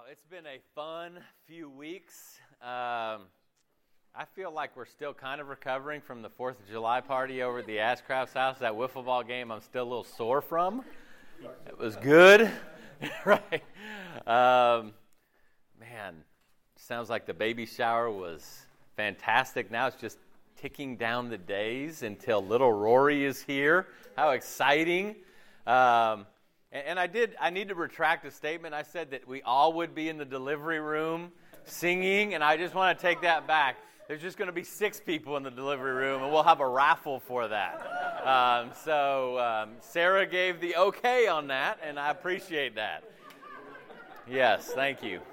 Wow, it's been a fun few weeks. Um, I feel like we're still kind of recovering from the Fourth of July party over at the Ashcraft's house. That wiffle ball game, I'm still a little sore from. It was good, right? Um, man, sounds like the baby shower was fantastic. Now it's just ticking down the days until little Rory is here. How exciting! Um, and, I did, I need to retract a statement. I said that we all would be in the delivery room singing, and I just want to take that back. There's just going to be six people in the delivery room, and we'll have a raffle for that. Um, so um, Sarah gave the okay on that, and I appreciate that. Yes, thank you.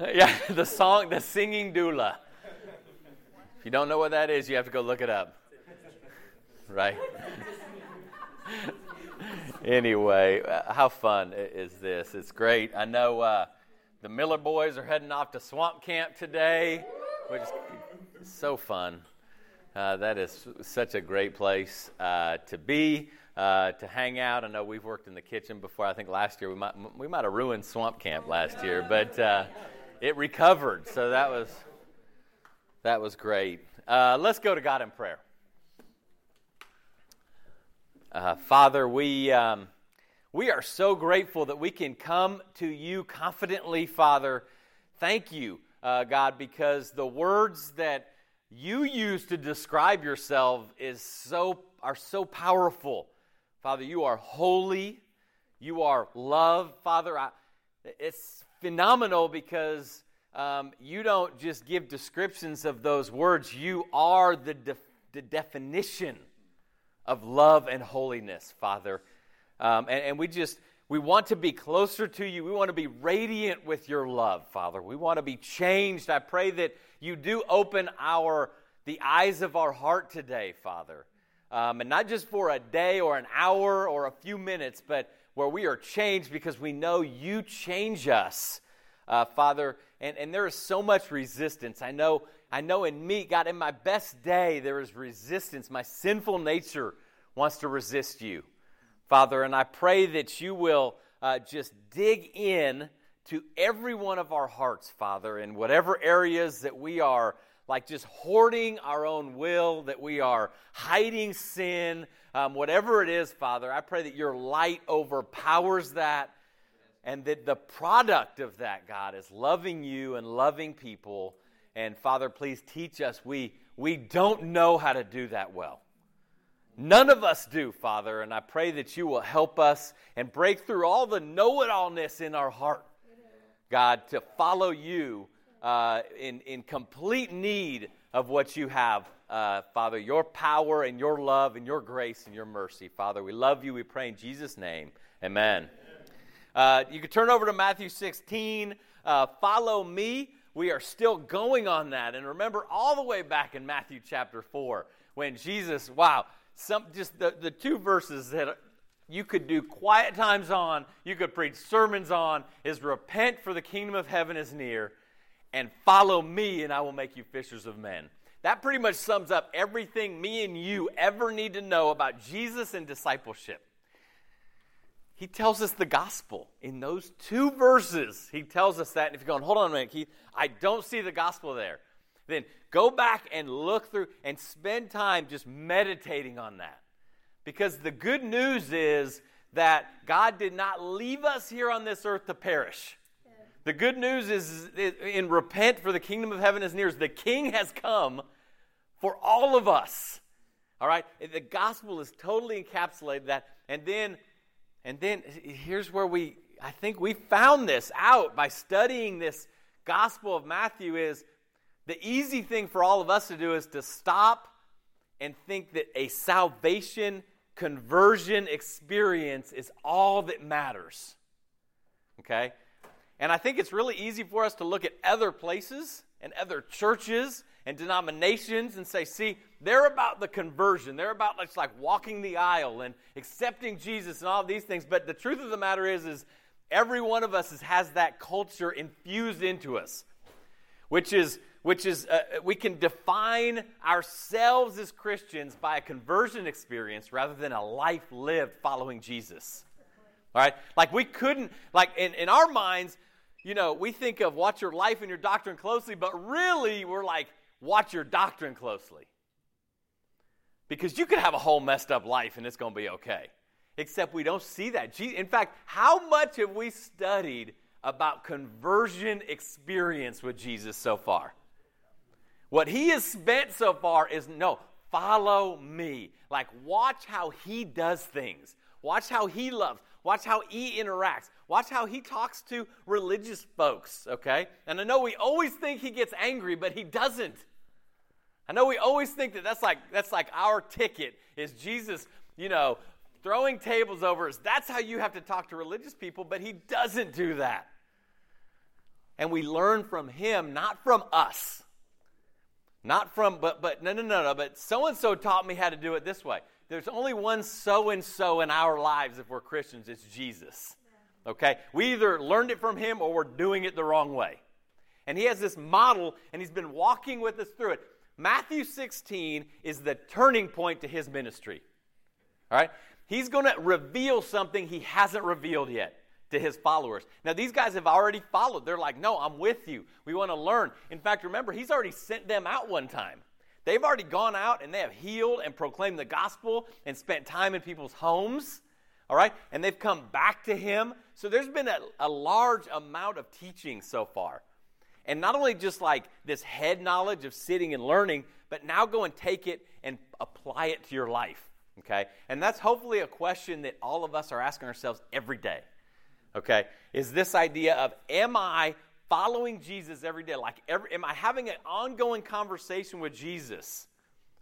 Yeah, the song, the singing doula. If you don't know what that is, you have to go look it up. Right? anyway, uh, how fun is this? It's great. I know uh, the Miller boys are heading off to swamp camp today, which is so fun. Uh, that is such a great place uh, to be, uh, to hang out. I know we've worked in the kitchen before. I think last year we might we might have ruined swamp camp last year, but uh, it recovered, so that was that was great. let's go to God in prayer. Uh, Father, we, um, we are so grateful that we can come to you confidently, Father. Thank you, uh, God, because the words that you use to describe yourself is so, are so powerful. Father, you are holy, you are love. Father, I, it's phenomenal because um, you don't just give descriptions of those words, you are the, de- the definition of love and holiness, Father. Um, and, and we just, we want to be closer to you. We want to be radiant with your love, Father. We want to be changed. I pray that you do open our, the eyes of our heart today, Father. Um, and not just for a day or an hour or a few minutes, but where we are changed because we know you change us, uh, Father. And, and there is so much resistance. I know I know in me, God, in my best day, there is resistance. My sinful nature wants to resist you, Father. And I pray that you will uh, just dig in to every one of our hearts, Father, in whatever areas that we are like just hoarding our own will, that we are hiding sin, um, whatever it is, Father. I pray that your light overpowers that and that the product of that, God, is loving you and loving people and Father, please teach us. We, we don't know how to do that well. None of us do, Father, and I pray that you will help us and break through all the know it allness in our heart, God, to follow you uh, in, in complete need of what you have, uh, Father, your power and your love and your grace and your mercy. Father, we love you. We pray in Jesus' name. Amen. Uh, you can turn over to Matthew 16. Uh, follow me we are still going on that. And remember, all the way back in Matthew chapter 4, when Jesus, wow, some, just the, the two verses that you could do quiet times on, you could preach sermons on, is repent for the kingdom of heaven is near, and follow me, and I will make you fishers of men. That pretty much sums up everything me and you ever need to know about Jesus and discipleship. He tells us the gospel in those two verses. He tells us that. And if you're going, hold on a minute, Keith, I don't see the gospel there. Then go back and look through and spend time just meditating on that. Because the good news is that God did not leave us here on this earth to perish. The good news is in repent for the kingdom of heaven is near. The king has come for all of us. All right? The gospel is totally encapsulated that. And then and then here's where we, I think we found this out by studying this Gospel of Matthew is the easy thing for all of us to do is to stop and think that a salvation conversion experience is all that matters. Okay? And I think it's really easy for us to look at other places and other churches and denominations and say, see, they're about the conversion. They're about just like walking the aisle and accepting Jesus and all these things. But the truth of the matter is, is every one of us has that culture infused into us, which is which is uh, we can define ourselves as Christians by a conversion experience rather than a life lived following Jesus. All right? Like we couldn't, like in, in our minds, you know, we think of watch your life and your doctrine closely, but really we're like, watch your doctrine closely. Because you could have a whole messed up life and it's going to be okay. Except we don't see that. In fact, how much have we studied about conversion experience with Jesus so far? What he has spent so far is no, follow me. Like, watch how he does things. Watch how he loves. Watch how he interacts. Watch how he talks to religious folks, okay? And I know we always think he gets angry, but he doesn't. I know we always think that that's like that's like our ticket is Jesus, you know, throwing tables over us. That's how you have to talk to religious people, but he doesn't do that. And we learn from him, not from us. Not from, but but no no no no, but so and so taught me how to do it this way. There's only one so and so in our lives if we're Christians, it's Jesus. Okay? We either learned it from him or we're doing it the wrong way. And he has this model and he's been walking with us through it. Matthew 16 is the turning point to his ministry. All right? He's going to reveal something he hasn't revealed yet to his followers. Now, these guys have already followed. They're like, no, I'm with you. We want to learn. In fact, remember, he's already sent them out one time. They've already gone out and they have healed and proclaimed the gospel and spent time in people's homes. All right? And they've come back to him. So there's been a, a large amount of teaching so far. And not only just like this head knowledge of sitting and learning, but now go and take it and apply it to your life. Okay? And that's hopefully a question that all of us are asking ourselves every day. Okay? Is this idea of am I following Jesus every day? Like every, am I having an ongoing conversation with Jesus?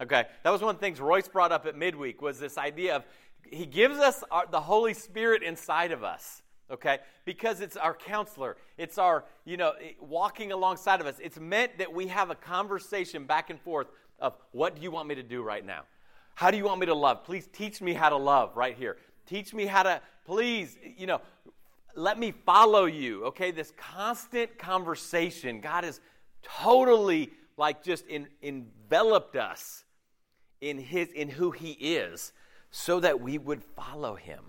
Okay? That was one of the things Royce brought up at midweek was this idea of he gives us our, the Holy Spirit inside of us okay because it's our counselor it's our you know walking alongside of us it's meant that we have a conversation back and forth of what do you want me to do right now how do you want me to love please teach me how to love right here teach me how to please you know let me follow you okay this constant conversation god has totally like just in, enveloped us in his in who he is so that we would follow him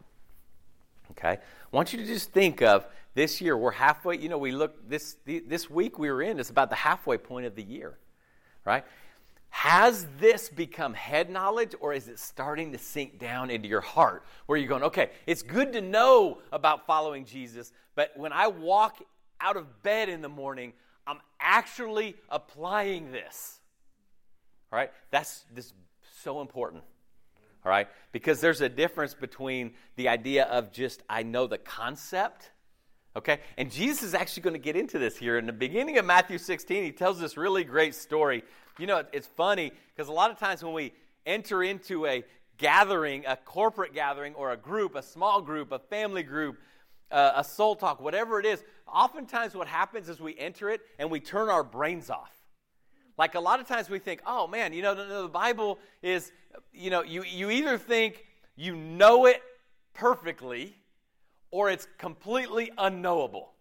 Okay? I want you to just think of this year. We're halfway, you know, we look, this, this week we were in is about the halfway point of the year, right? Has this become head knowledge or is it starting to sink down into your heart where you're going, okay, it's good to know about following Jesus, but when I walk out of bed in the morning, I'm actually applying this. All right? That's this so important all right? Because there's a difference between the idea of just, I know the concept, okay? And Jesus is actually going to get into this here. In the beginning of Matthew 16, he tells this really great story. You know, it's funny because a lot of times when we enter into a gathering, a corporate gathering, or a group, a small group, a family group, uh, a soul talk, whatever it is, oftentimes what happens is we enter it and we turn our brains off. Like a lot of times we think, oh man, you know, the, the Bible is, you know, you, you either think you know it perfectly or it's completely unknowable.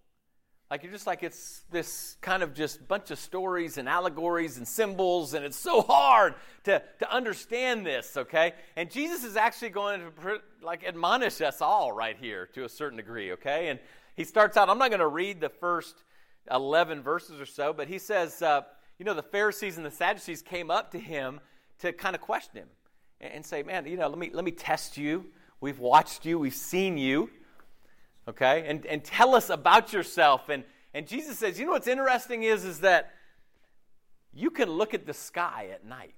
Like you're just like it's this kind of just bunch of stories and allegories and symbols, and it's so hard to, to understand this, okay? And Jesus is actually going to like admonish us all right here to a certain degree, okay? And he starts out, I'm not going to read the first 11 verses or so, but he says, uh, you know, the Pharisees and the Sadducees came up to him to kind of question him and say, man, you know, let me, let me test you. We've watched you, we've seen you, okay? And, and tell us about yourself. And, and Jesus says, you know what's interesting is, is that you can look at the sky at night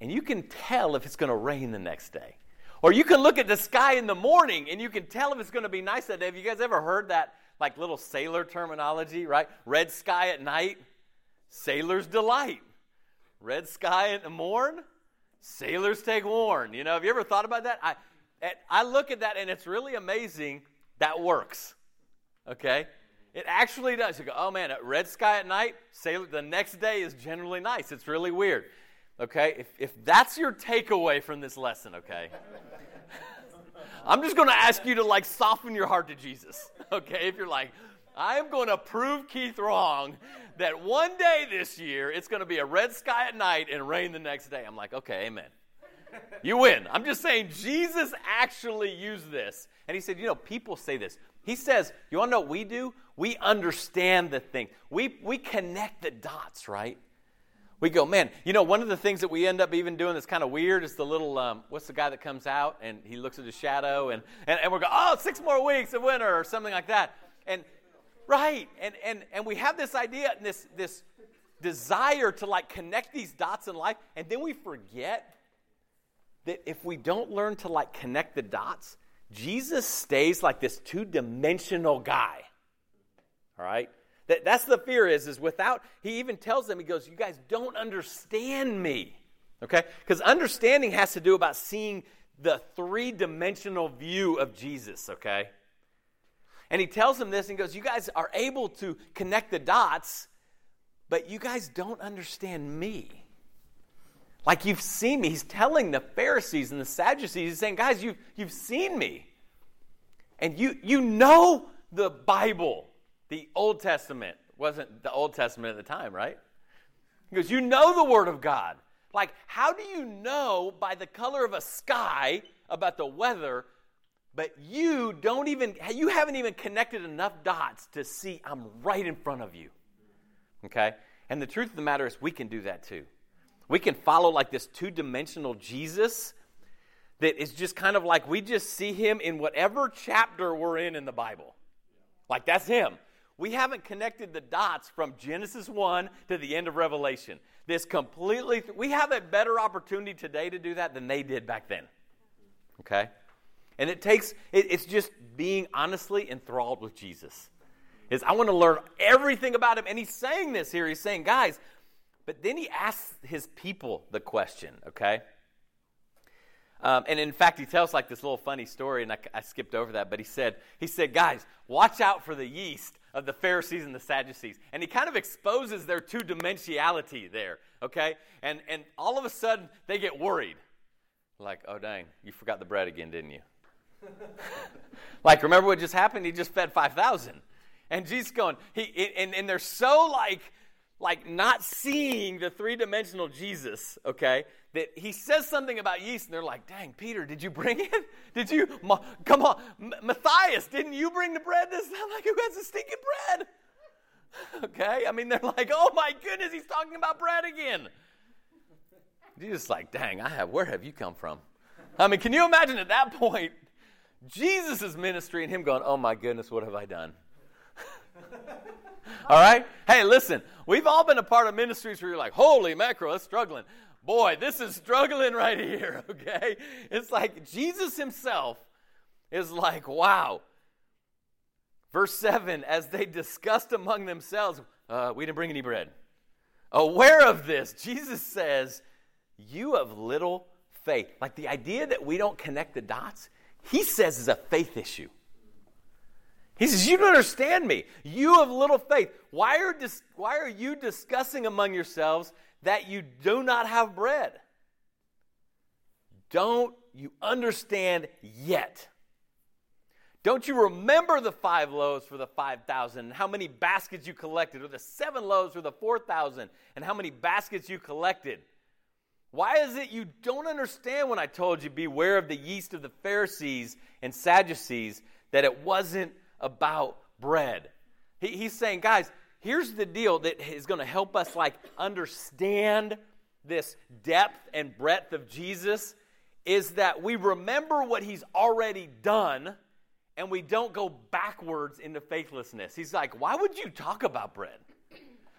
and you can tell if it's going to rain the next day. Or you can look at the sky in the morning and you can tell if it's going to be nice that day. Have you guys ever heard that like little sailor terminology, right? Red sky at night, sailor's delight. Red sky at the morn, sailors take warn. You know, have you ever thought about that? I, I look at that and it's really amazing that works. Okay? It actually does. You go, oh man, red sky at night, sailor, the next day is generally nice. It's really weird. Okay? If, if that's your takeaway from this lesson, okay? I'm just going to ask you to like soften your heart to Jesus. Okay? If you're like, I am going to prove Keith wrong that one day this year it's going to be a red sky at night and rain the next day. I'm like, okay, amen. You win. I'm just saying, Jesus actually used this. And he said, You know, people say this. He says, You want to know what we do? We understand the thing, we, we connect the dots, right? We go, man, you know, one of the things that we end up even doing that's kind of weird is the little, um, what's the guy that comes out and he looks at his shadow and, and, and we're going, oh, six more weeks of winter or something like that. And, right, and, and, and we have this idea and this, this desire to like connect these dots in life, and then we forget that if we don't learn to like connect the dots, Jesus stays like this two dimensional guy. All right? That, that's the fear is, is without, he even tells them, he goes, you guys don't understand me. Okay? Because understanding has to do about seeing the three dimensional view of Jesus, okay? And he tells them this and goes, You guys are able to connect the dots, but you guys don't understand me. Like you've seen me. He's telling the Pharisees and the Sadducees, he's saying, Guys, you've, you've seen me. And you, you know the Bible. The Old Testament wasn't the Old Testament at the time, right? Because you know the Word of God. Like, how do you know by the color of a sky about the weather, but you don't even, you haven't even connected enough dots to see I'm right in front of you? Okay? And the truth of the matter is, we can do that too. We can follow like this two dimensional Jesus that is just kind of like we just see him in whatever chapter we're in in the Bible. Like, that's him we haven't connected the dots from Genesis 1 to the end of Revelation. This completely, we have a better opportunity today to do that than they did back then. Okay? And it takes, it, it's just being honestly enthralled with Jesus. Is I want to learn everything about him. And he's saying this here. He's saying, guys, but then he asks his people the question, okay? Um, and in fact, he tells like this little funny story, and I, I, skipped over that. But he said, he said, guys, watch out for the yeast of the Pharisees and the Sadducees. And he kind of exposes their two dimensionality there, okay? And and all of a sudden they get worried, like, oh dang, you forgot the bread again, didn't you? like, remember what just happened? He just fed five thousand, and Jesus going, he and and they're so like like not seeing the three dimensional Jesus, okay? that he says something about yeast, and they're like, dang, Peter, did you bring it? Did you? Ma- come on. M- Matthias, didn't you bring the bread this time? Like, who has the stinking bread? Okay? I mean, they're like, oh my goodness, he's talking about bread again. Jesus like, dang, I have, where have you come from? I mean, can you imagine at that point, Jesus' ministry and him going, oh my goodness, what have I done? all right? Hey, listen, we've all been a part of ministries where you're like, holy mackerel, it's struggling boy, this is struggling right here, okay? It's like Jesus himself is like, wow. Verse 7 as they discussed among themselves, uh, we didn't bring any bread. Aware of this, Jesus says, You have little faith. Like the idea that we don't connect the dots, he says is a faith issue. He says, You don't understand me. You have little faith. Why are, dis- why are you discussing among yourselves that you do not have bread. Don't you understand yet? Don't you remember the five loaves for the 5,000 and how many baskets you collected, or the seven loaves for the 4,000 and how many baskets you collected? Why is it you don't understand when I told you, beware of the yeast of the Pharisees and Sadducees, that it wasn't about bread? He, he's saying, guys, here's the deal that is going to help us like understand this depth and breadth of Jesus is that we remember what he's already done and we don't go backwards into faithlessness. He's like, "Why would you talk about bread?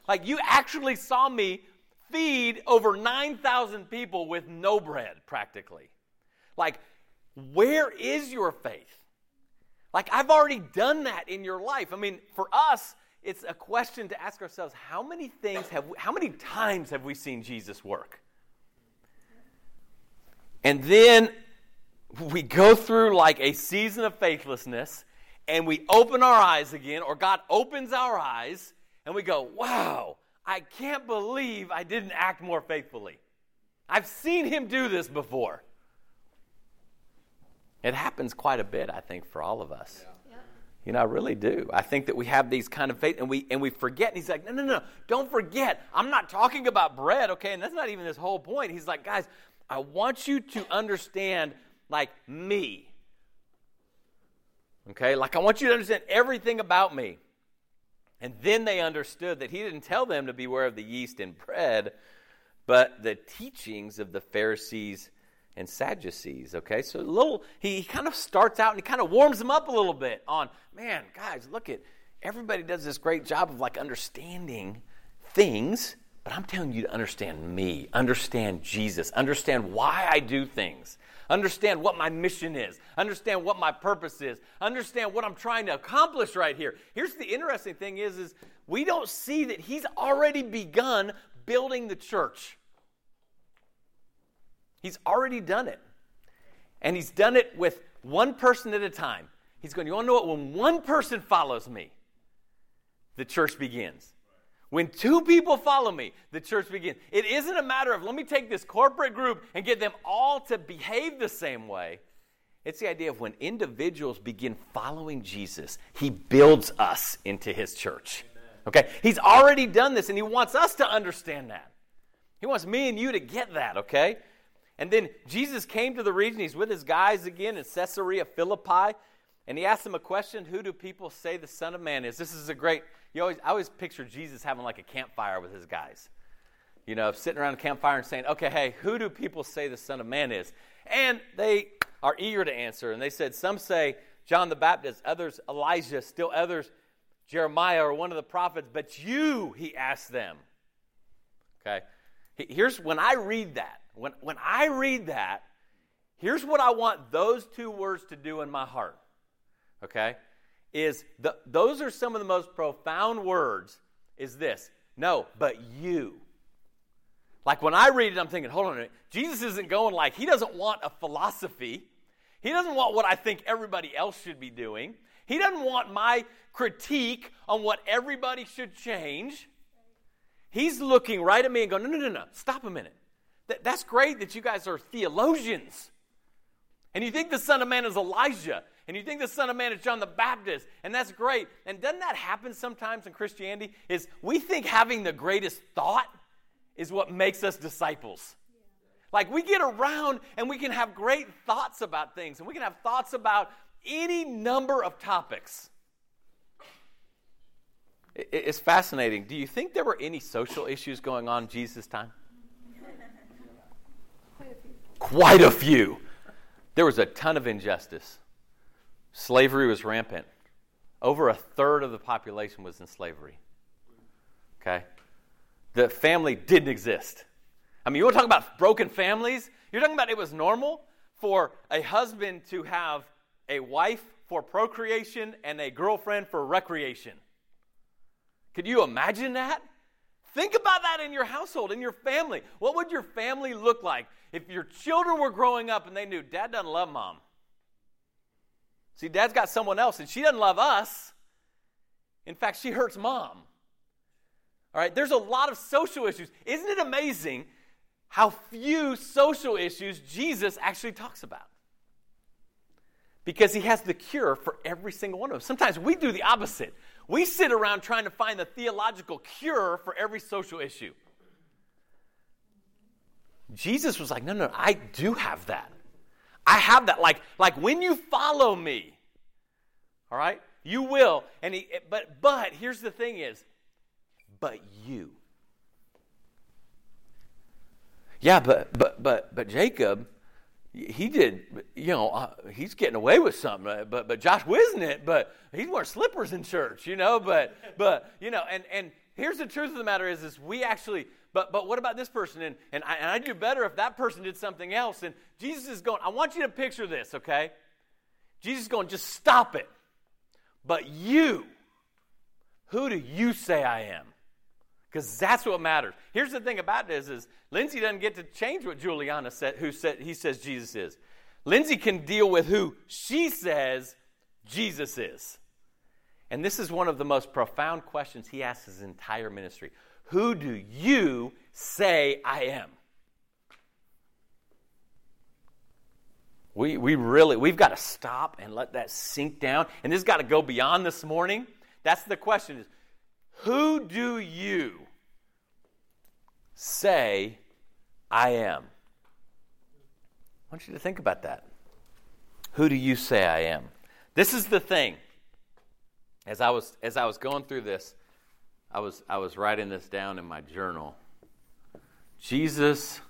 Like you actually saw me feed over 9,000 people with no bread practically. Like where is your faith? Like I've already done that in your life. I mean, for us, it's a question to ask ourselves how many things have we, how many times have we seen Jesus work? And then we go through like a season of faithlessness and we open our eyes again, or God opens our eyes and we go, wow, I can't believe I didn't act more faithfully. I've seen him do this before. It happens quite a bit, I think, for all of us. Yeah. You know, I really do. I think that we have these kind of faith and we and we forget. And he's like, no, no, no, don't forget. I'm not talking about bread, okay? And that's not even his whole point. He's like, guys, I want you to understand, like, me. Okay? Like, I want you to understand everything about me. And then they understood that he didn't tell them to beware of the yeast and bread, but the teachings of the Pharisees and Sadducees. Okay, so little he kind of starts out and he kind of warms them up a little bit on, man, guys, look at everybody does this great job of like understanding things, but I'm telling you to understand me, understand Jesus, understand why I do things. Understand what my mission is. Understand what my purpose is. Understand what I'm trying to accomplish right here. Here's the interesting thing is, is we don't see that he's already begun building the church. He's already done it. And he's done it with one person at a time. He's going, You want to know what? When one person follows me, the church begins. When two people follow me, the church begins. It isn't a matter of let me take this corporate group and get them all to behave the same way. It's the idea of when individuals begin following Jesus, he builds us into his church. Okay? He's already done this and he wants us to understand that. He wants me and you to get that, okay? And then Jesus came to the region. He's with his guys again in Caesarea Philippi. And he asked them a question Who do people say the Son of Man is? This is a great, you always, I always picture Jesus having like a campfire with his guys. You know, sitting around a campfire and saying, Okay, hey, who do people say the Son of Man is? And they are eager to answer. And they said, Some say John the Baptist, others Elijah, still others Jeremiah or one of the prophets. But you, he asked them. Okay? Here's when I read that, when, when I read that, here's what I want those two words to do in my heart. Okay? Is the, those are some of the most profound words is this. No, but you. Like when I read it, I'm thinking, hold on a minute. Jesus isn't going like, he doesn't want a philosophy. He doesn't want what I think everybody else should be doing. He doesn't want my critique on what everybody should change. He's looking right at me and going, no, no, no, no, stop a minute. That, that's great that you guys are theologians. And you think the Son of Man is Elijah. And you think the Son of Man is John the Baptist. And that's great. And doesn't that happen sometimes in Christianity? Is we think having the greatest thought is what makes us disciples. Like we get around and we can have great thoughts about things. And we can have thoughts about any number of topics. It's fascinating. Do you think there were any social issues going on Jesus' time? Quite a few. There was a ton of injustice. Slavery was rampant. Over a third of the population was in slavery. Okay? The family didn't exist. I mean, you want to talk about broken families? You're talking about it was normal for a husband to have a wife for procreation and a girlfriend for recreation. Could you imagine that? Think about that in your household, in your family. What would your family look like if your children were growing up and they knew dad doesn't love mom? See, dad's got someone else and she doesn't love us. In fact, she hurts mom. All right, there's a lot of social issues. Isn't it amazing how few social issues Jesus actually talks about? Because he has the cure for every single one of them. Sometimes we do the opposite. We sit around trying to find the theological cure for every social issue. Jesus was like, no, no, I do have that. I have that. Like, like when you follow me, all right, you will. And he, but, but here's the thing is, but you. Yeah, but, but, but, but Jacob, he did, you know, uh, he's getting away with something. Uh, but but Josh Wisn't, but he's wearing slippers in church, you know. But but you know, and and here's the truth of the matter is, is we actually. But but what about this person? And and I, and I do better if that person did something else. And Jesus is going. I want you to picture this, okay? Jesus is going. Just stop it. But you, who do you say I am? because that's what matters. Here's the thing about this is Lindsay doesn't get to change what Juliana said, who said he says Jesus is. Lindsay can deal with who she says Jesus is. And this is one of the most profound questions he asks his entire ministry. Who do you say I am? We, we really, we've got to stop and let that sink down. And this has got to go beyond this morning. That's the question is, who do you say I am? I want you to think about that. Who do you say I am? This is the thing. As I was as I was going through this, I was I was writing this down in my journal. Jesus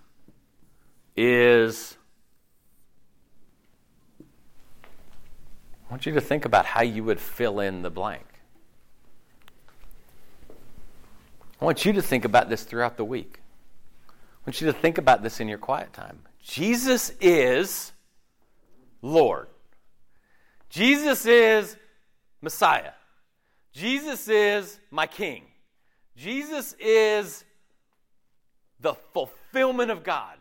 is I want you to think about how you would fill in the blank. I want you to think about this throughout the week. I want you to think about this in your quiet time. Jesus is Lord. Jesus is Messiah. Jesus is my King. Jesus is the fulfillment of God.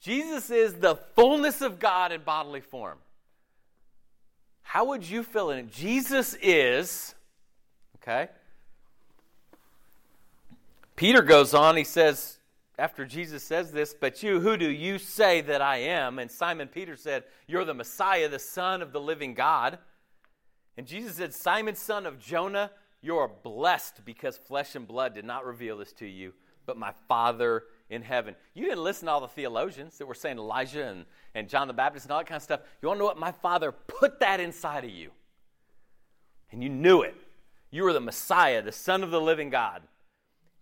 Jesus is the fullness of God in bodily form. How would you fill in? Jesus is, okay? Peter goes on, he says, after Jesus says this, but you, who do you say that I am? And Simon Peter said, You're the Messiah, the Son of the living God. And Jesus said, Simon, son of Jonah, you're blessed because flesh and blood did not reveal this to you, but my Father in heaven. You didn't listen to all the theologians that were saying Elijah and, and John the Baptist and all that kind of stuff. You want to know what? My Father put that inside of you. And you knew it. You were the Messiah, the Son of the living God.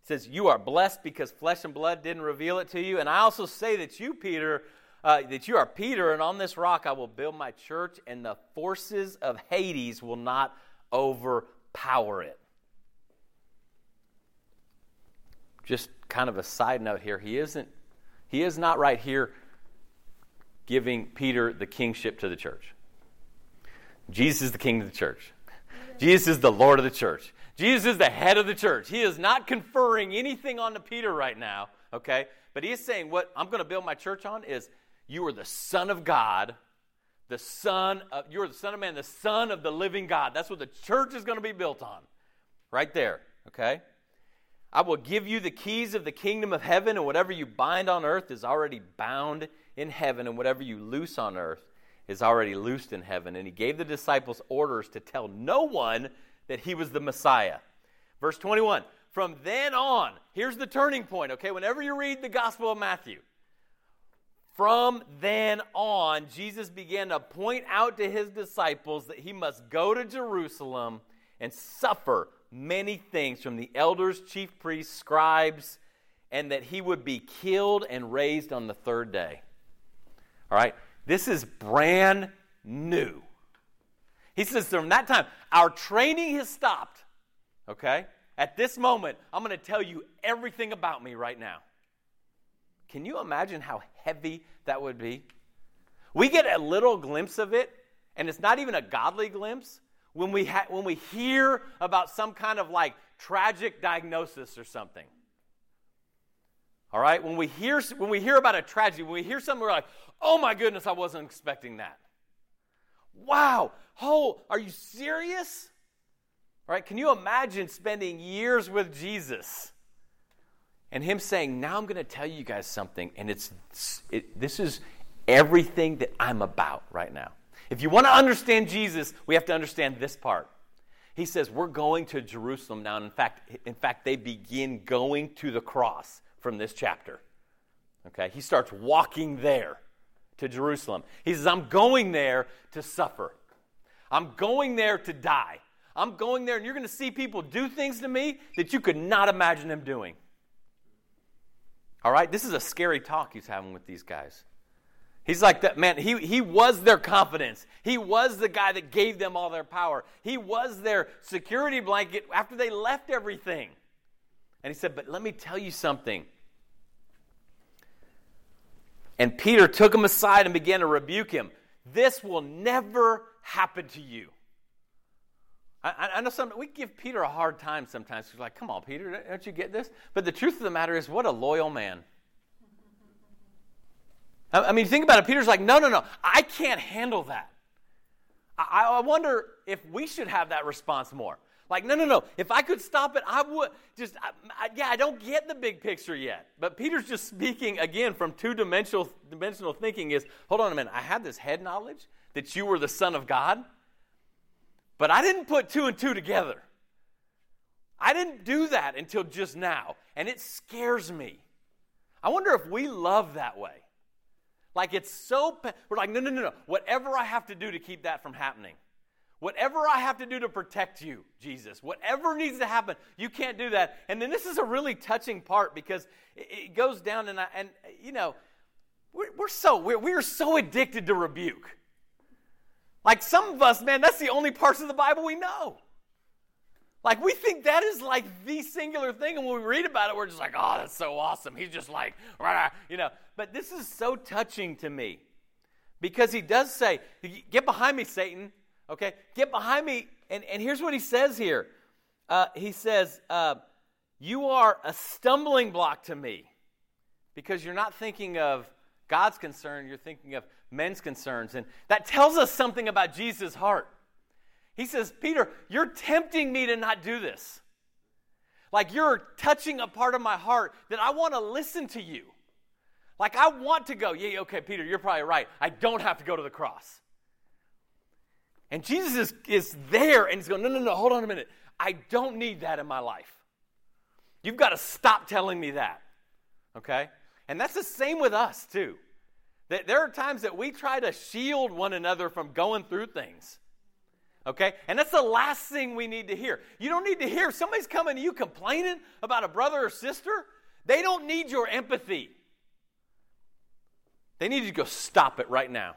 Says, You are blessed because flesh and blood didn't reveal it to you. And I also say that you, Peter, uh, that you are Peter, and on this rock I will build my church, and the forces of Hades will not overpower it. Just kind of a side note here, he isn't he is not right here giving Peter the kingship to the church. Jesus is the king of the church. Jesus is the Lord of the church. Jesus is the head of the church. He is not conferring anything onto Peter right now, okay? But he is saying what I'm going to build my church on is you are the son of God, the son of you are the son of man, the son of the living God. That's what the church is going to be built on. Right there, okay? I will give you the keys of the kingdom of heaven, and whatever you bind on earth is already bound in heaven, and whatever you loose on earth is already loosed in heaven. And he gave the disciples orders to tell no one that he was the Messiah. Verse 21 From then on, here's the turning point, okay? Whenever you read the Gospel of Matthew, from then on, Jesus began to point out to his disciples that he must go to Jerusalem and suffer many things from the elders, chief priests, scribes, and that he would be killed and raised on the third day. All right? This is brand new. He says from that time, our training has stopped. Okay? At this moment, I'm going to tell you everything about me right now. Can you imagine how heavy that would be? We get a little glimpse of it, and it's not even a godly glimpse, when we, ha- when we hear about some kind of like tragic diagnosis or something. All right? When we hear, when we hear about a tragedy, when we hear something, we're like, oh my goodness, I wasn't expecting that. Wow. Oh, are you serious? All right? Can you imagine spending years with Jesus and him saying, now I'm going to tell you guys something, and it's, it, this is everything that I'm about right now. If you want to understand Jesus, we have to understand this part. He says, We're going to Jerusalem now. And in fact, in fact, they begin going to the cross from this chapter. Okay? He starts walking there to Jerusalem. He says, I'm going there to suffer. I'm going there to die. I'm going there, and you're going to see people do things to me that you could not imagine them doing. All right? This is a scary talk he's having with these guys. He's like that man, he, he was their confidence. He was the guy that gave them all their power. He was their security blanket after they left everything. And he said, But let me tell you something. And Peter took him aside and began to rebuke him. This will never happen to you. I, I know some, we give Peter a hard time sometimes. He's like, Come on, Peter, don't you get this? But the truth of the matter is, what a loyal man. I mean, think about it. Peter's like, no, no, no, I can't handle that. I, I wonder if we should have that response more. Like, no, no, no. If I could stop it, I would. Just, I, I, yeah, I don't get the big picture yet. But Peter's just speaking again from two dimensional dimensional thinking. Is hold on a minute. I had this head knowledge that you were the Son of God, but I didn't put two and two together. I didn't do that until just now, and it scares me. I wonder if we love that way. Like it's so, we're like, no, no, no, no. Whatever I have to do to keep that from happening. Whatever I have to do to protect you, Jesus, whatever needs to happen, you can't do that. And then this is a really touching part because it, goes down and, I, and you know, we're, we're so, we're, we're so addicted to rebuke. Like some of us, man, that's the only parts of the Bible we know. Like we think that is like the singular thing, and when we read about it, we're just like, oh, that's so awesome. He's just like, rah, you know. But this is so touching to me because he does say, Get behind me, Satan. Okay? Get behind me. And, and here's what he says here uh, He says, uh, You are a stumbling block to me because you're not thinking of God's concern, you're thinking of men's concerns. And that tells us something about Jesus' heart. He says, Peter, you're tempting me to not do this. Like you're touching a part of my heart that I want to listen to you. Like I want to go, yeah, okay, Peter, you're probably right. I don't have to go to the cross. And Jesus is, is there and he's going, no, no, no, hold on a minute. I don't need that in my life. You've got to stop telling me that. Okay? And that's the same with us, too. That there are times that we try to shield one another from going through things. Okay? And that's the last thing we need to hear. You don't need to hear somebody's coming to you complaining about a brother or sister, they don't need your empathy. They need you to go stop it right now.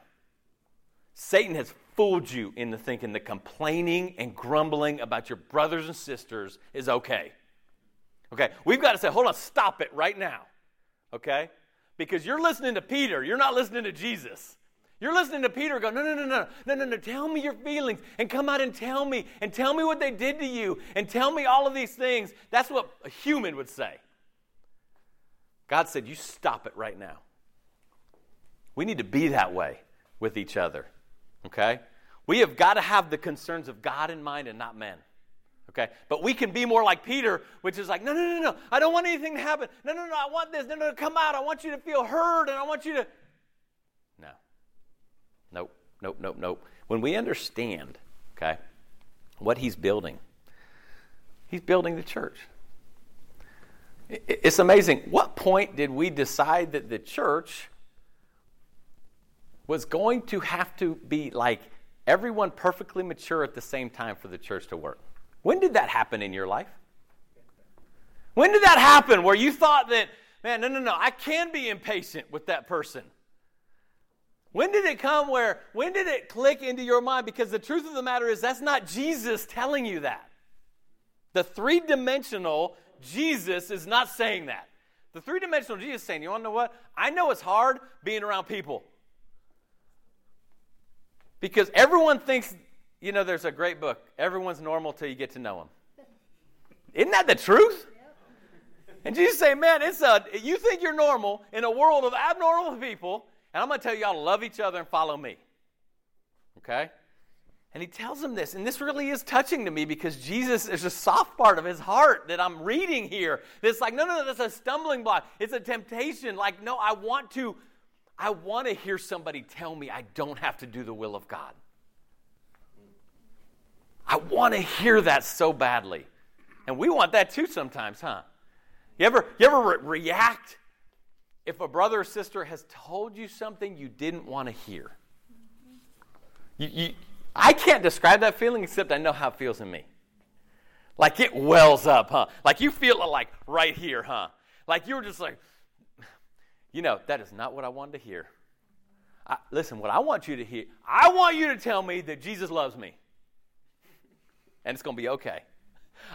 Satan has fooled you into thinking that complaining and grumbling about your brothers and sisters is okay. Okay? We've got to say, hold on, stop it right now. Okay? Because you're listening to Peter, you're not listening to Jesus. You're listening to Peter go, no, no, no, no, no, no, no, tell me your feelings and come out and tell me and tell me what they did to you and tell me all of these things. That's what a human would say. God said, you stop it right now. We need to be that way with each other, okay? We have got to have the concerns of God in mind and not men. Okay? But we can be more like Peter, which is like, no, no, no, no, I don't want anything to happen. No, no, no, I want this. No, no, no, come out. I want you to feel heard and I want you to. No. Nope, nope, nope, nope. When we understand, okay, what he's building, he's building the church. It's amazing. What point did we decide that the church was going to have to be like everyone perfectly mature at the same time for the church to work? When did that happen in your life? When did that happen where you thought that, man, no, no, no, I can be impatient with that person? When did it come where, when did it click into your mind? Because the truth of the matter is, that's not Jesus telling you that. The three dimensional Jesus is not saying that. The three dimensional Jesus saying, you want to know what? I know it's hard being around people. Because everyone thinks, you know, there's a great book, Everyone's Normal Till You Get to Know Them. Isn't that the truth? And Jesus saying, man, it's a, you think you're normal in a world of abnormal people, and I'm going to tell you all to love each other and follow me. Okay? And he tells them this, and this really is touching to me because Jesus is a soft part of his heart that I'm reading here. It's like, no, no, no, that's a stumbling block. It's a temptation. Like, no, I want to, I want to hear somebody tell me I don't have to do the will of God. I want to hear that so badly. And we want that too sometimes, huh? You ever, you ever re- react if a brother or sister has told you something you didn't want to hear. You, you, I can't describe that feeling except I know how it feels in me. Like it wells up, huh? Like you feel it like right here, huh? Like you were just like, you know, that is not what I wanted to hear. I, listen, what I want you to hear, I want you to tell me that Jesus loves me. And it's going to be okay.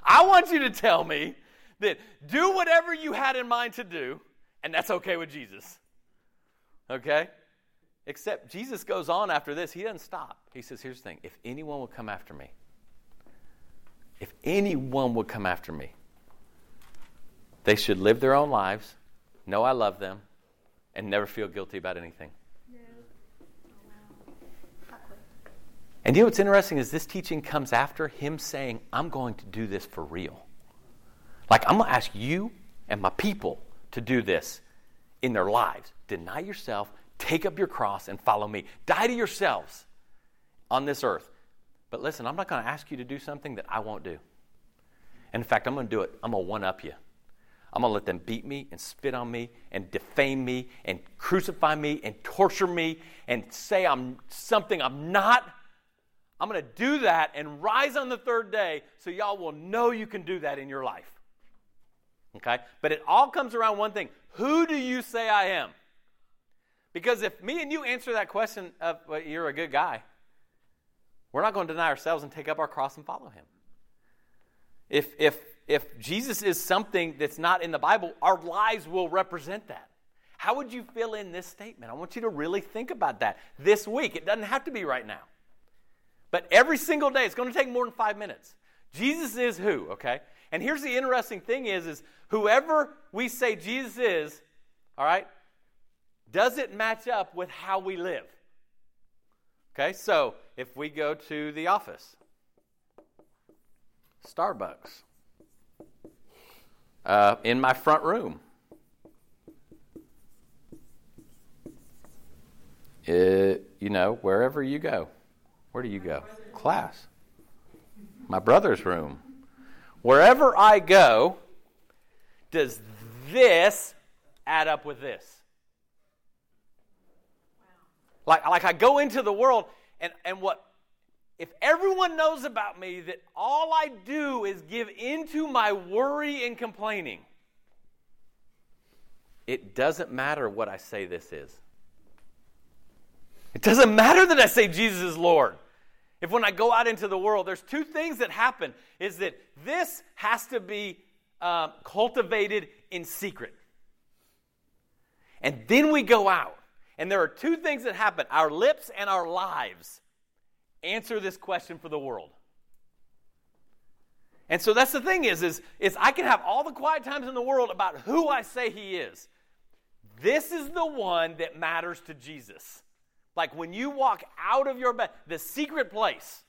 I want you to tell me that do whatever you had in mind to do and that's okay with Jesus. Okay? Except Jesus goes on after this. He doesn't stop. He says, Here's the thing if anyone would come after me, if anyone would come after me, they should live their own lives, know I love them, and never feel guilty about anything. And you know what's interesting is this teaching comes after him saying, I'm going to do this for real. Like, I'm going to ask you and my people to do this in their lives. Deny yourself, take up your cross, and follow me. Die to yourselves on this earth. But listen, I'm not going to ask you to do something that I won't do. And in fact, I'm going to do it. I'm going to one up you. I'm going to let them beat me and spit on me and defame me and crucify me and torture me and say I'm something I'm not. I'm going to do that and rise on the third day so y'all will know you can do that in your life. Okay? But it all comes around one thing Who do you say I am? Because if me and you answer that question of, well, you're a good guy, we're not going to deny ourselves and take up our cross and follow him. If, if, if Jesus is something that's not in the Bible, our lives will represent that. How would you fill in this statement? I want you to really think about that this week. It doesn't have to be right now. But every single day, it's going to take more than five minutes. Jesus is who, okay? And here's the interesting thing is, is whoever we say Jesus is, all right, does it match up with how we live? Okay, so if we go to the office, Starbucks, uh, in my front room, it, you know, wherever you go. Where do you go? Class. My brother's room. Wherever I go, does this add up with this? Like, like I go into the world, and, and what, if everyone knows about me that all I do is give into my worry and complaining, it doesn't matter what I say this is. It doesn't matter that I say Jesus is Lord. If when I go out into the world, there's two things that happen is that this has to be um, cultivated in secret. And then we go out. And there are two things that happen our lips and our lives answer this question for the world. And so that's the thing is, is, is I can have all the quiet times in the world about who I say he is. This is the one that matters to Jesus. Like when you walk out of your bed, the secret place,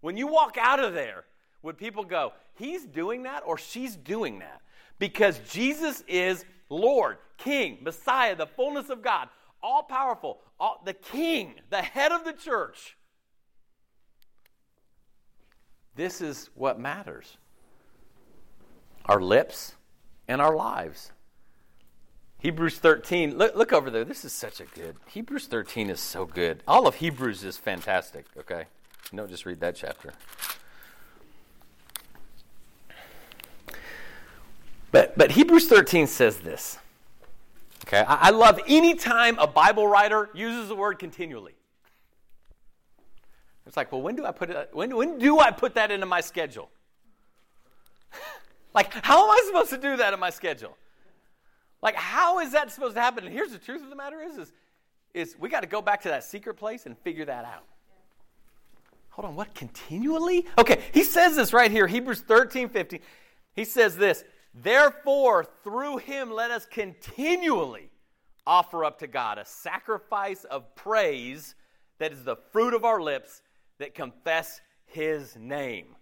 when you walk out of there, would people go, he's doing that or she's doing that? Because Jesus is Lord, King, Messiah, the fullness of God all powerful, all, the king, the head of the church. This is what matters our lips and our lives. Hebrews 13, look, look over there. This is such a good. Hebrews 13 is so good. All of Hebrews is fantastic, okay? don't just read that chapter. But, but Hebrews 13 says this. Okay, I, I love any time a Bible writer uses the word continually. It's like, well, when do I put it? When, when do I put that into my schedule? like, how am I supposed to do that in my schedule? Like, how is that supposed to happen? And here's the truth of the matter is, is, is we got to go back to that secret place and figure that out. Hold on, what? Continually? Okay, he says this right here, Hebrews 13, 15. He says this Therefore, through him, let us continually offer up to God a sacrifice of praise that is the fruit of our lips that confess his name.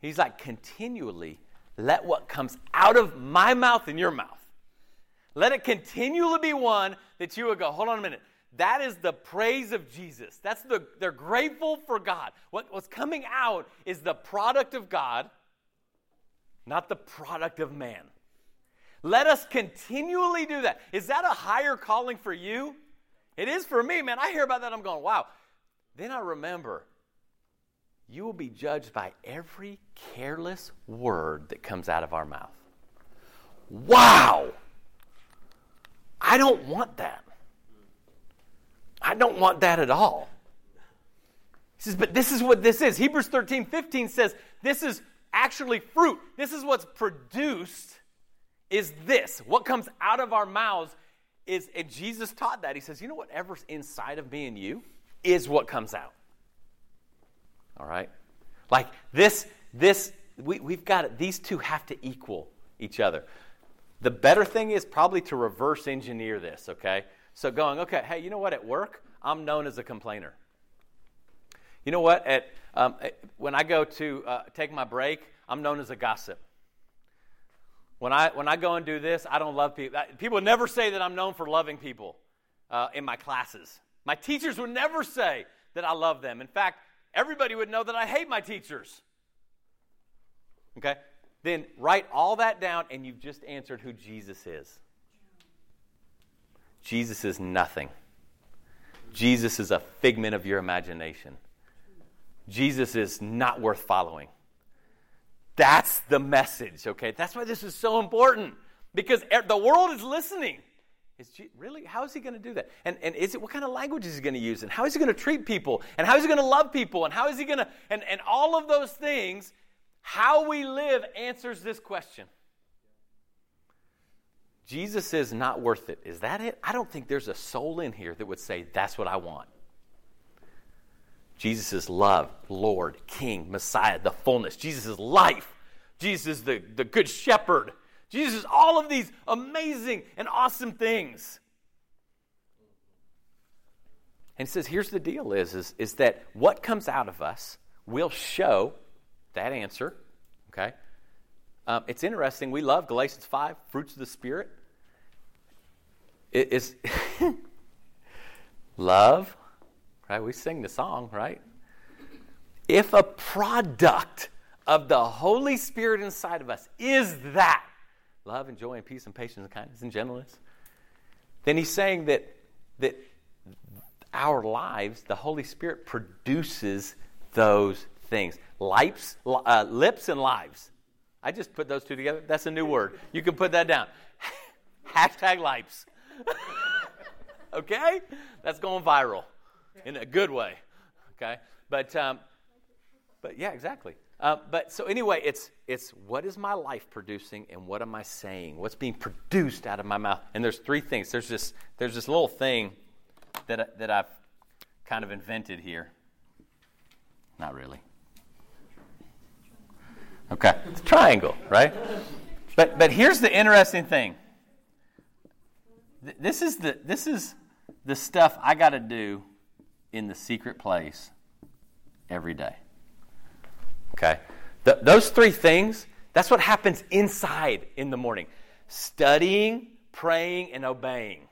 He's like, continually let what comes out of my mouth in your mouth. Let it continually be one that you would go, hold on a minute. That is the praise of Jesus. That's the they're grateful for God. What, what's coming out is the product of God not the product of man. Let us continually do that. Is that a higher calling for you? It is for me, man. I hear about that, I'm going, wow. Then I remember you will be judged by every careless word that comes out of our mouth. Wow! I don't want that. I don't want that at all. He says, but this is what this is. Hebrews 13, 15 says, this is actually fruit. This is what's produced is this. What comes out of our mouths is, and Jesus taught that. He says, you know, whatever's inside of me and you is what comes out. All right? Like this, this, we, we've got it. These two have to equal each other. The better thing is probably to reverse engineer this, okay? So going, okay, hey, you know what? At work, I'm known as a complainer. You know what? At, um, when I go to uh, take my break, I'm known as a gossip. When I, when I go and do this, I don't love people. People never say that I'm known for loving people uh, in my classes. My teachers would never say that I love them. In fact, everybody would know that I hate my teachers. Okay? Then write all that down and you've just answered who Jesus is. Jesus is nothing. Jesus is a figment of your imagination. Jesus is not worth following. That's the message, okay? That's why this is so important because the world is listening. Is really? How is he going to do that? And, and is it what kind of language is he going to use? And how is he going to treat people? And how is he going to love people? And how is he going to and, and all of those things, how we live answers this question. Jesus is not worth it. Is that it? I don't think there's a soul in here that would say, that's what I want. Jesus is love, Lord, King, Messiah, the fullness. Jesus is life. Jesus is the, the good shepherd. Jesus is all of these amazing and awesome things. And he says, here's the deal is, is, is that what comes out of us will show that answer. Okay? Um, it's interesting. We love Galatians 5, fruits of the Spirit is love, right? We sing the song, right? If a product of the Holy Spirit inside of us is that love and joy and peace and patience and kindness and gentleness, then he's saying that that our lives, the Holy Spirit produces those things. Lips, uh, lips and lives. I just put those two together. That's a new word. You can put that down. Hashtag lives. okay? That's going viral in a good way. Okay? But, um, but yeah, exactly. Uh, but so anyway, it's it's what is my life producing and what am I saying? What's being produced out of my mouth? And there's three things. There's this there's this little thing that that I've kind of invented here. Not really. Okay, it's a triangle, right? But but here's the interesting thing this is the this is the stuff I got to do in the secret place every day. Okay? Those three things, that's what happens inside in the morning. Studying, praying, and obeying.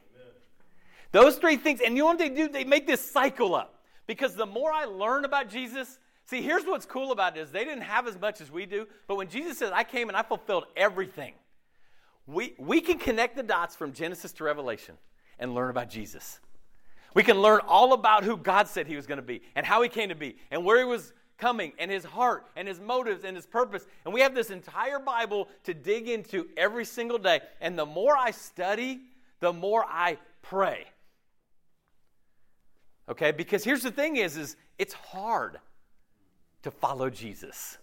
Those three things, and you know what they do? They make this cycle up. Because the more I learn about Jesus, see, here's what's cool about it is they didn't have as much as we do, but when Jesus said, I came and I fulfilled everything – we, we can connect the dots from Genesis to Revelation and learn about Jesus. We can learn all about who God said he was going to be and how he came to be and where he was coming and his heart and his motives and his purpose. And we have this entire Bible to dig into every single day. And the more I study, the more I pray. Okay? Because here's the thing is is it's hard to follow Jesus.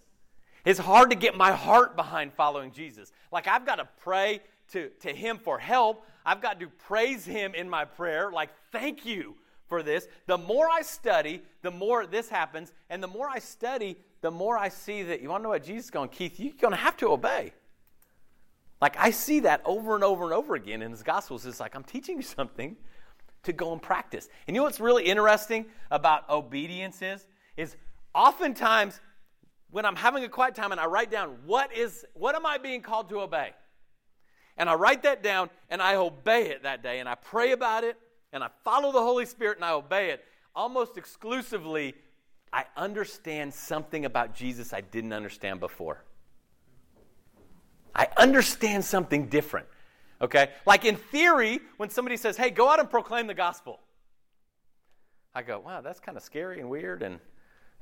It's hard to get my heart behind following Jesus. Like, I've got to pray to, to Him for help. I've got to praise Him in my prayer. Like, thank you for this. The more I study, the more this happens. And the more I study, the more I see that, you want to know what Jesus is going, Keith, you're going to have to obey. Like, I see that over and over and over again in His Gospels. It's like, I'm teaching you something to go and practice. And you know what's really interesting about obedience is? Is oftentimes when I'm having a quiet time and I write down what is what am I being called to obey? And I write that down and I obey it that day and I pray about it and I follow the Holy Spirit and I obey it. Almost exclusively, I understand something about Jesus I didn't understand before. I understand something different. Okay? Like in theory, when somebody says, hey, go out and proclaim the gospel, I go, wow, that's kind of scary and weird and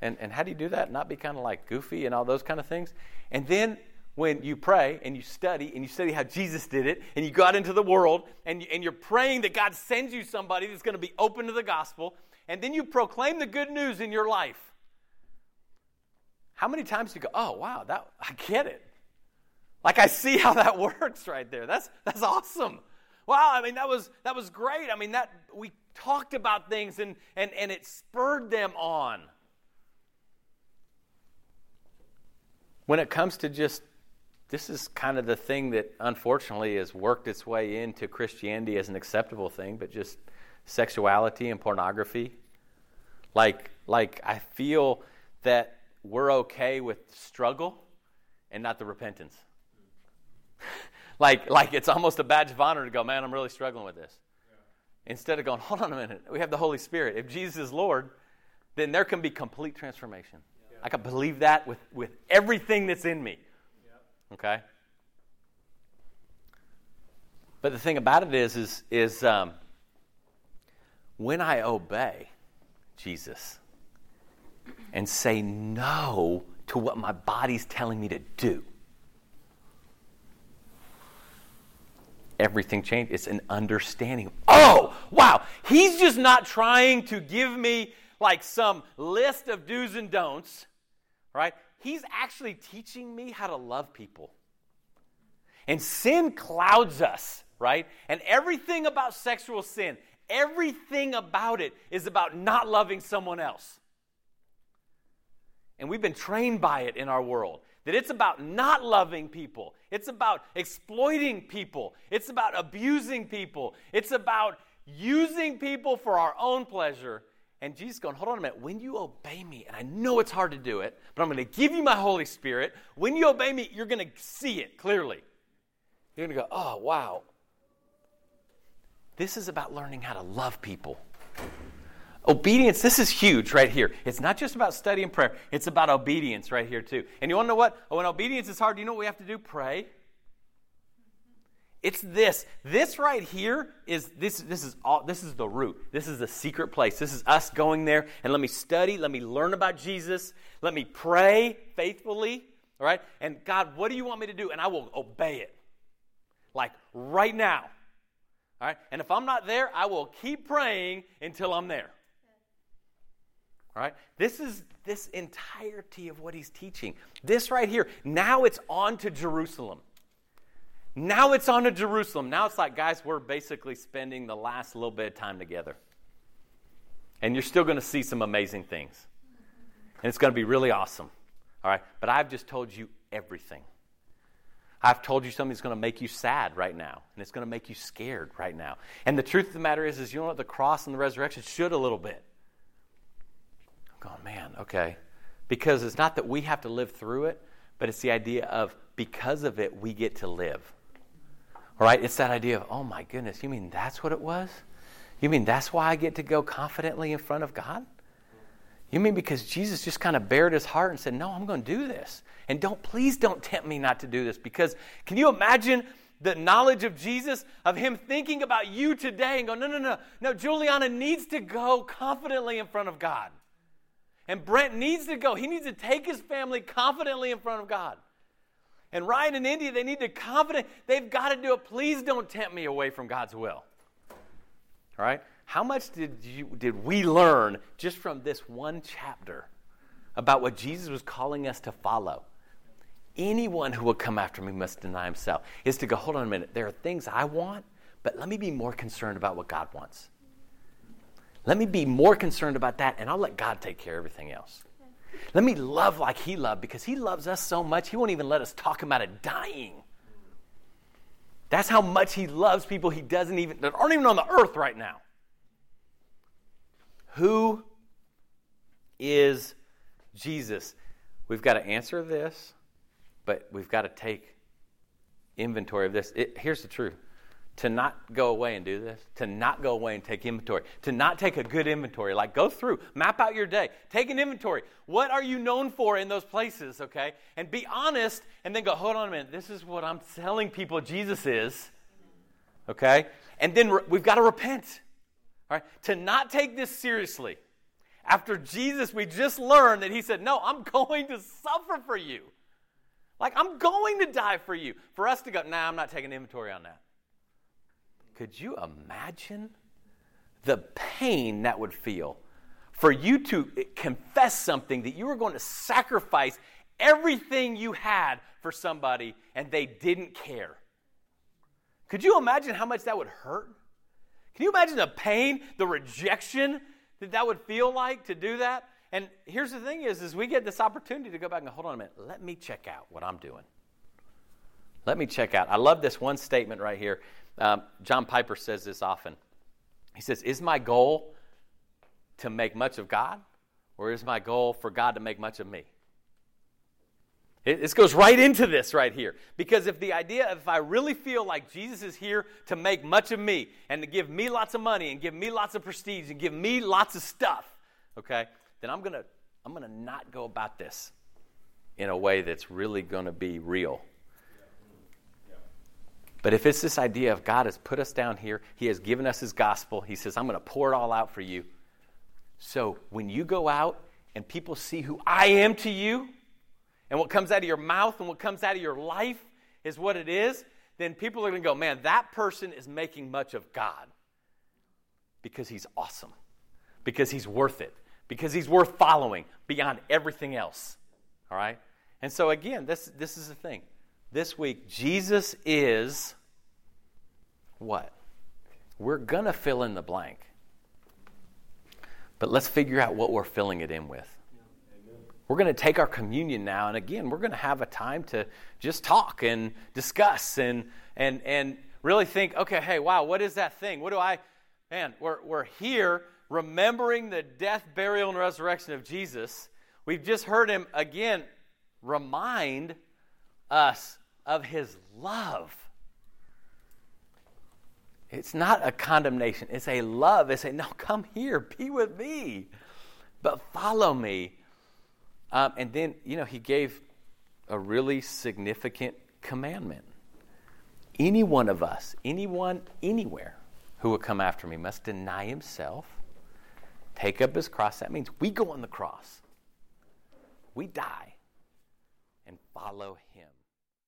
and, and how do you do that? Not be kind of like goofy and all those kind of things. And then when you pray and you study and you study how Jesus did it and you got into the world and, you, and you're praying that God sends you somebody that's going to be open to the gospel and then you proclaim the good news in your life. How many times do you go, oh, wow, that, I get it. Like I see how that works right there. That's, that's awesome. Wow, I mean, that was, that was great. I mean, that we talked about things and, and, and it spurred them on. When it comes to just, this is kind of the thing that unfortunately has worked its way into Christianity as an acceptable thing, but just sexuality and pornography. Like, like I feel that we're okay with struggle and not the repentance. like, like it's almost a badge of honor to go, man, I'm really struggling with this. Yeah. Instead of going, hold on a minute, we have the Holy Spirit. If Jesus is Lord, then there can be complete transformation. I can believe that with, with everything that's in me. Okay? But the thing about it is, is, is um, when I obey Jesus and say no to what my body's telling me to do, everything changes. It's an understanding. Oh, wow. He's just not trying to give me like some list of do's and don'ts, right? He's actually teaching me how to love people. And sin clouds us, right? And everything about sexual sin, everything about it is about not loving someone else. And we've been trained by it in our world that it's about not loving people, it's about exploiting people, it's about abusing people, it's about using people for our own pleasure. And Jesus going, hold on a minute. When you obey me, and I know it's hard to do it, but I'm going to give you my Holy Spirit. When you obey me, you're going to see it clearly. You're going to go, oh, wow. This is about learning how to love people. Obedience, this is huge right here. It's not just about study and prayer, it's about obedience right here, too. And you want to know what? Oh, when obedience is hard, do you know what we have to do? Pray. It's this. This right here is this this is all this is the root. This is the secret place. This is us going there and let me study, let me learn about Jesus, let me pray faithfully, all right? And God, what do you want me to do? And I will obey it. Like right now. All right? And if I'm not there, I will keep praying until I'm there. All right? This is this entirety of what he's teaching. This right here. Now it's on to Jerusalem. Now it's on to Jerusalem. Now it's like, guys, we're basically spending the last little bit of time together. And you're still going to see some amazing things. And it's going to be really awesome. All right? But I've just told you everything. I've told you something that's going to make you sad right now, and it's going to make you scared right now. And the truth of the matter is, is you know what? The cross and the resurrection should a little bit. I'm going, man, okay. Because it's not that we have to live through it, but it's the idea of because of it, we get to live. Right? It's that idea of, oh my goodness, you mean that's what it was? You mean that's why I get to go confidently in front of God? You mean because Jesus just kind of bared his heart and said, No, I'm going to do this. And don't, please don't tempt me not to do this. Because can you imagine the knowledge of Jesus, of him thinking about you today and going, No, no, no, no, Juliana needs to go confidently in front of God. And Brent needs to go. He needs to take his family confidently in front of God. And Ryan and India, they need to confident. They've got to do it. Please don't tempt me away from God's will. All right? How much did, you, did we learn just from this one chapter about what Jesus was calling us to follow? Anyone who will come after me must deny himself. Is to go, hold on a minute. There are things I want, but let me be more concerned about what God wants. Let me be more concerned about that, and I'll let God take care of everything else. Let me love like He loved because He loves us so much, He won't even let us talk about it dying. That's how much He loves people He doesn't even, that aren't even on the earth right now. Who is Jesus? We've got to answer this, but we've got to take inventory of this. It, here's the truth to not go away and do this, to not go away and take inventory, to not take a good inventory. Like go through, map out your day, take an inventory. What are you known for in those places, okay? And be honest and then go, hold on a minute, this is what I'm telling people Jesus is, okay? And then re- we've got to repent, all right? To not take this seriously. After Jesus, we just learned that he said, no, I'm going to suffer for you. Like, I'm going to die for you. For us to go, nah, I'm not taking inventory on that. Could you imagine the pain that would feel for you to confess something that you were going to sacrifice everything you had for somebody and they didn't care? Could you imagine how much that would hurt? Can you imagine the pain, the rejection that that would feel like to do that? And here's the thing is, is we get this opportunity to go back and hold on a minute. Let me check out what I'm doing. Let me check out. I love this one statement right here. Um, John Piper says this often. He says, Is my goal to make much of God, or is my goal for God to make much of me? It, this goes right into this right here. Because if the idea, if I really feel like Jesus is here to make much of me and to give me lots of money and give me lots of prestige and give me lots of stuff, okay, then I'm going to I'm going to not go about this in a way that's really going to be real But if it's this idea of God has put us down here, He has given us His gospel, He says, I'm going to pour it all out for you. So when you go out and people see who I am to you, and what comes out of your mouth and what comes out of your life is what it is, then people are going to go, man, that person is making much of God because he's awesome, because he's worth it, because he's worth following beyond everything else. All right? And so, again, this, this is the thing. This week, Jesus is what? We're going to fill in the blank. But let's figure out what we're filling it in with. We're going to take our communion now, and again, we're going to have a time to just talk and discuss and, and, and really think, okay, hey, wow, what is that thing? What do I, man, we're, we're here remembering the death, burial, and resurrection of Jesus. We've just heard him again remind us of his love. It's not a condemnation, it's a love. It's a no, come here, be with me, but follow me. Um, and then, you know, he gave a really significant commandment. Any one of us, anyone, anywhere, who will come after me must deny himself, take up his cross. That means we go on the cross, we die, and follow him.